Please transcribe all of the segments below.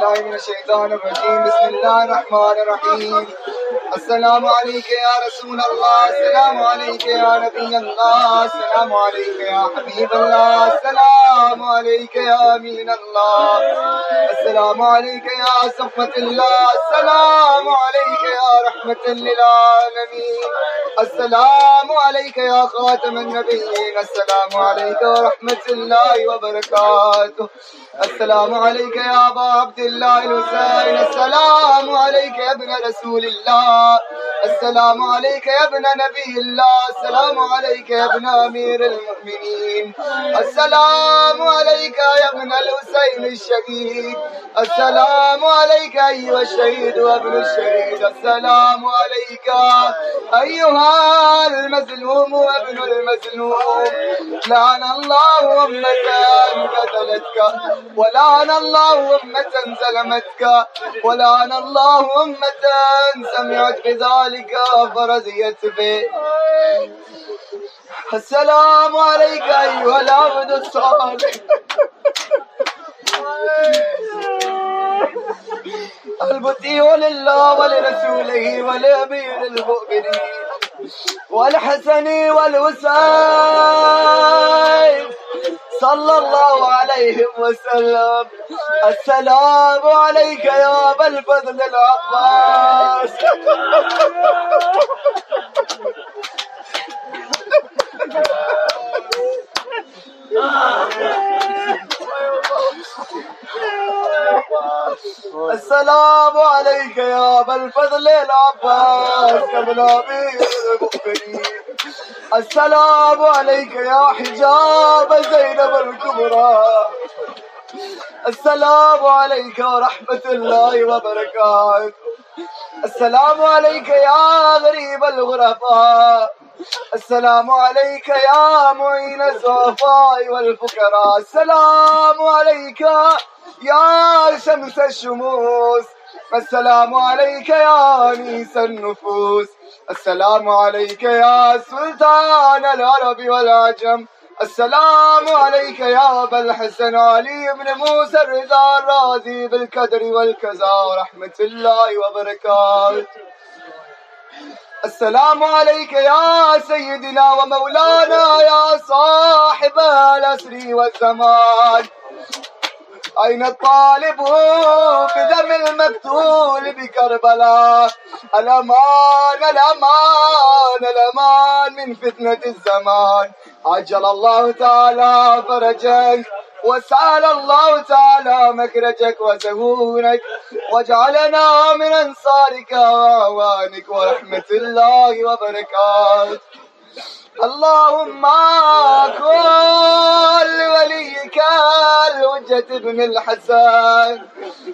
بالله من الشيطان الرجيم بسم الله الرحمن الرحيم السلام عليك يا رسول الله السلام عليك يا نبي الله السلام عليك يا حبيب الله السلام عليك يا أمين الله السلام عليك يا صفة الله السلام عليك يا رحمة للعالمين السلام عليك يا خاتم النبيين. السلام عليك ورحمة الله وبركاته. السلام عليك يا أبا عبد الله الحسين. السلام عليك يا ابن رسول الله. السلام عليك يا ابن نبي الله. السلام عليك يا ابن أمير المؤمنين. السلام عليك يا ابن الحسين الشهيد. السلام عليك أيها الشهيد وابن الشهيد. السلام عليك أيها المظلوم وابن المظلوم لعن الله أمة قتلتك ولعن الله أمة ظلمتك، ولعن الله أمة سمعت بذلك فرزيت به. السلام عليك أيها العبد الصالح. المطيع لله ولرسوله ولأمير المؤمنين. والحسن والحسين. صلى الله عليهم وسلم. السلام عليك يا أبا الفضل العباس. السلام عليك يا ابا الفضل العباس قبل أمير المؤمنين السلام عليك يا حجاب زينب الكبرى السلام عليك ورحمة الله وبركاته السلام عليك يا غريب الغرباء السلام عليك يا معين الضعفاء والفقراء. السلام عليك يا شمس الشموس. السلام عليك يا أنيس النفوس. السلام عليك يا سلطان العرب والعجم. السلام عليك يا أبا الحسن علي بن موسى الرضا الرازي بالقدر والكذا ورحمة الله وبركاته. السلام عليك يا سيدنا ومولانا يا صاحب الأسر والزمان. أين الطالب بدم المقتول بكربلاء الأمان الأمان الأمان من فتنة الزمان عجل الله تعالى فرجك وسأل الله تعالى مكرجك وسهونك واجعلنا من أنصارك وأعوانك ورحمة الله وبركاته اللهم كل وليك الحجة ابن الحسن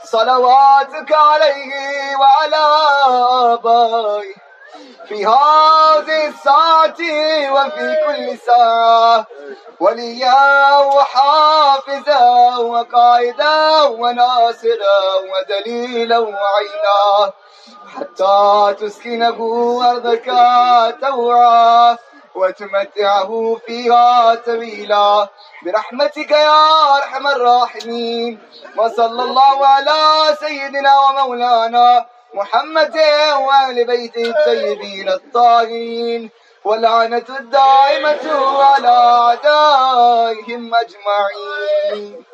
صلواتك عليه وعلى آبائه في هذه الساعة وفي كل ساعة وليا وحافظا وقائدا وناصرا ودليلا وعينا حتى تسكنه أرضك توعا. وتمتعه فيها طويلا برحمتك يا أرحم الراحمين. وصلى الله على سيدنا ومولانا محمد وآل بيته الطيبين الطاهرين. واللعنة الدائمة على أعدائهم أجمعين.